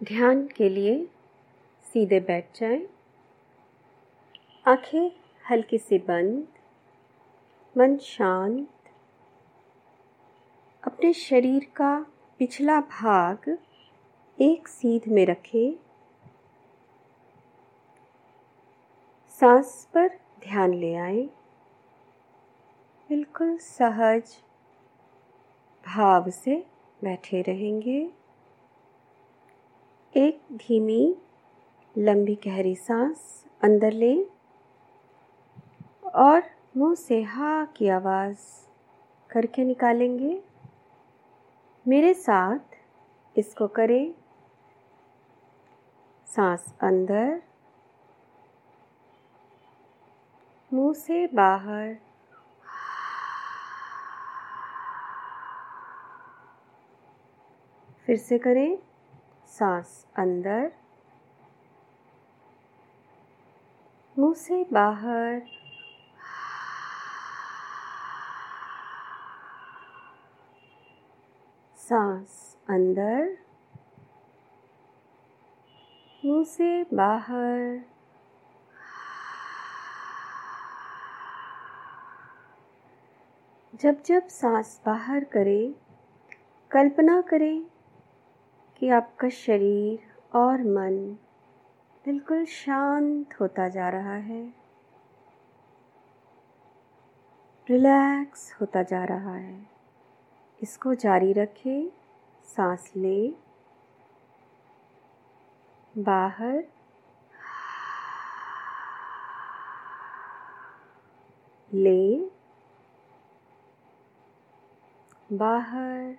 ध्यान के लिए सीधे बैठ जाएँ, आँखें हल्की सी बंद मन शांत। अपने शरीर का पिछला भाग एक सीध में रखें। सांस पर ध्यान ले आए। बिल्कुल सहज भाव से बैठे रहेंगे। एक धीमी, लंबी गहरी सांस अंदर लें और मुँह से हा की आवाज़ करके निकालेंगे। मेरे साथ इसको करें। सांस अंदर, मुँह से बाहर। फिर से करें। सांस अंदर, मुँह से बाहर। सांस अंदर, मुँह से बाहर। जब जब सांस बाहर करें, कल्पना करें कि आपका शरीर और मन बिल्कुल शांत होता जा रहा है। रिलैक्स होता जा रहा है। इसको जारी रखें, सांस ले। बाहर। ले। बाहर।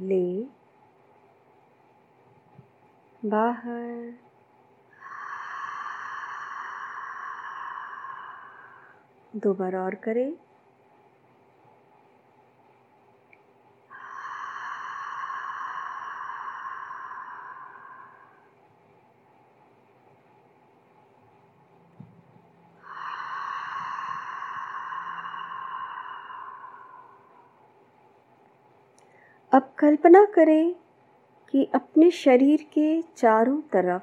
ले बाहर। दो बार और करें। अब कल्पना करें कि अपने शरीर के चारों तरफ़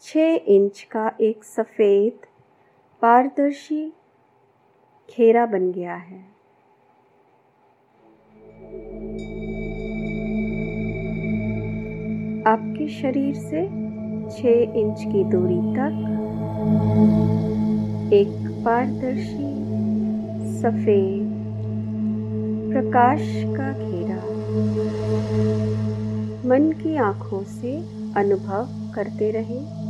छः इंच का एक सफ़ेद पारदर्शी घेरा बन गया है। आपके शरीर से छः इंच की दूरी तक एक पारदर्शी सफ़ेद प्रकाश का घेरा मन की आँखों से अनुभव करते रहें।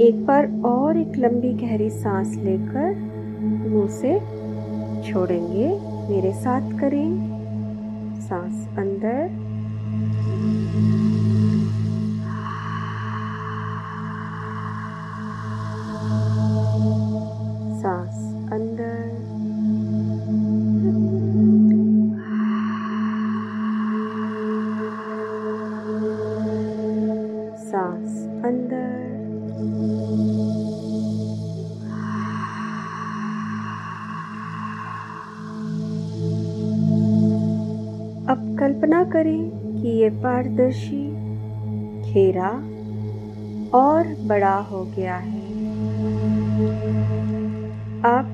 एक बार और एक लंबी गहरी सांस लेकर मुँह से छोड़ेंगे। मेरे साथ करें। सांस अंदर। सांस अंदर। सांस अंदर। पारदर्शी, घेरा और बड़ा हो गया है। आप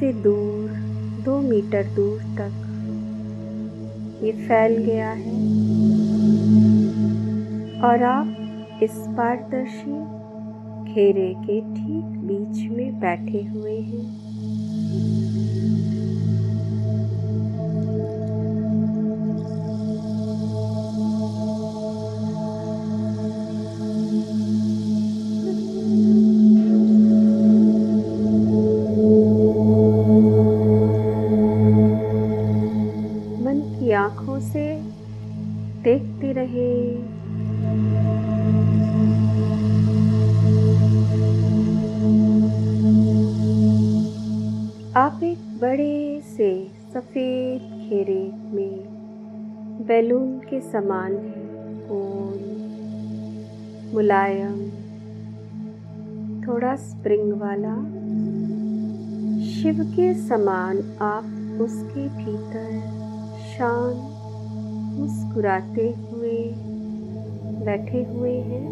से दूर, दो मीटर दूर तक ये फैल गया है। और आप इस पारदर्शी, घेरे के ठीक बीच में बैठे हुए हैं। देखते रहे। आप एक बड़े से सफ़ेद घेरे में बैलून के समान है गोल मुलायम, थोड़ा स्प्रिंग वाला शिव के समान आप उसके भीतर शांत मुस्कुराते हुए, बैठे हुए हैं।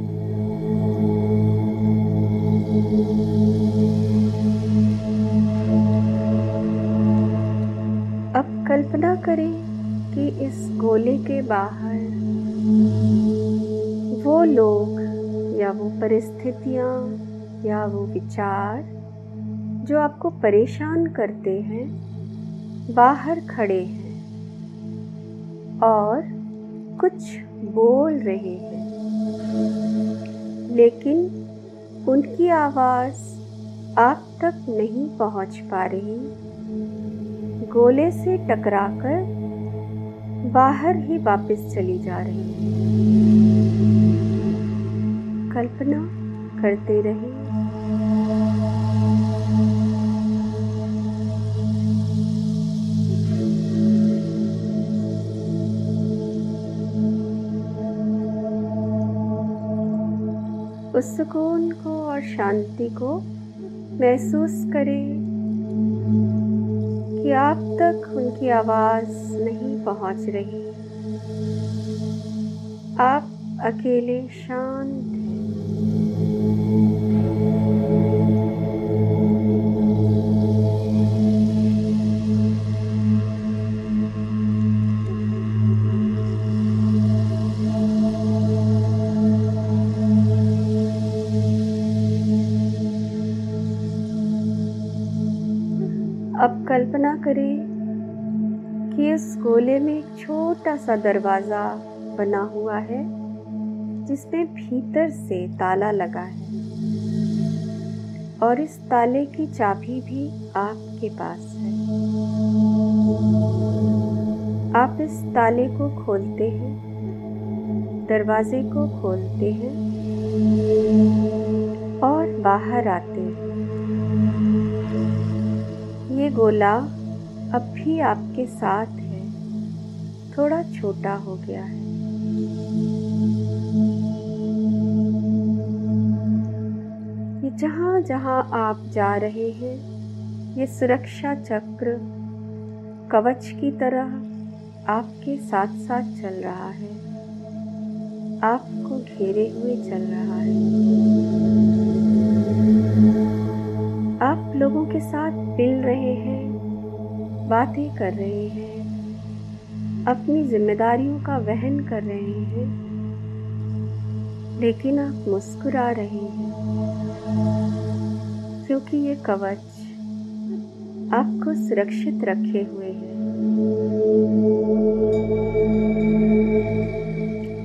अब कल्पना करें कि इस गोले के बाहर वो लोग, या वो परिस्थितियाँ, या वो विचार जो आपको परेशान करते हैं, बाहर खड़े हैं। और कुछ बोल रहे हैं। लेकिन उनकी आवाज़ आप तक नहीं पहुँच पा रही। गोले से टकराकर बाहर ही वापस चली जा रही। है कल्पना करते रहे। उस सुकून को और शांति को महसूस करें कि आप तक उनकी आवाज़ नहीं पहुँच रही। आप अकेले शांत कल्पना करें कि इस गोले में एक छोटा सा दरवाज़ा बना हुआ है, जिसमें भीतर से ताला लगा है। और इस ताले की चाबी भी आपके पास है। आप इस ताले को खोलते हैं, दरवाजे को खोलते हैं और बाहर आते हैं। गोला अब भी आपके साथ है। थोड़ा छोटा हो गया है। ये जहाँ जहाँ आप जा रहे हैं, ये सुरक्षा चक्र कवच की तरह आपके साथ साथ चल रहा है। आपको घेरे हुए चल रहा है। आप लोगों के साथ मिल रहे हैं, बातें कर रहे हैं, अपनी जिम्मेदारियों का वहन कर रहे हैं, लेकिन आप मुस्कुरा रहे हैं, क्योंकि ये कवच आपको सुरक्षित रखे हुए हैं।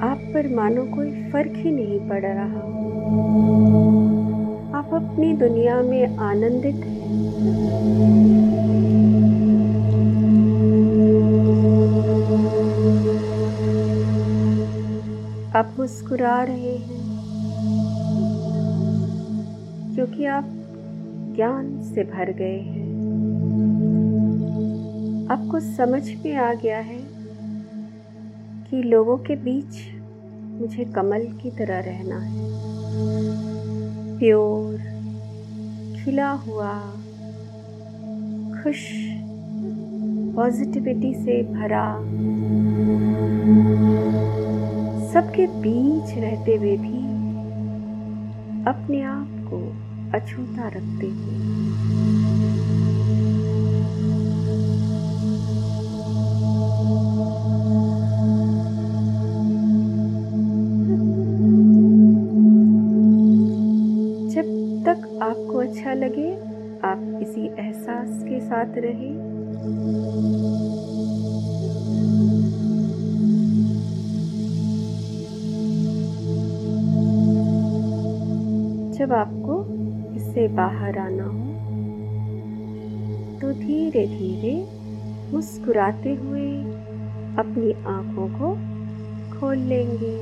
आप पर मानो कोई फ़र्क ही नहीं पड़ रहा। आप अपनी दुनिया में आनंदित हैं। आप मुस्कुरा रहे हैं, क्योंकि आप ज्ञान से भर गए हैं। आपको समझ में आ गया है कि लोगों के बीच मुझे कमल की तरह रहना है। प्योर, खिला हुआ, खुश पॉजिटिविटी से भरा। सबके बीच रहते हुए भी अपने आप को अछूता रखते हुए। लगे, आप इसी एहसास के साथ रहें। जब आपको इससे बाहर आना हो तो धीरे धीरे मुस्कुराते हुए अपनी आँखों को खोल लेंगे।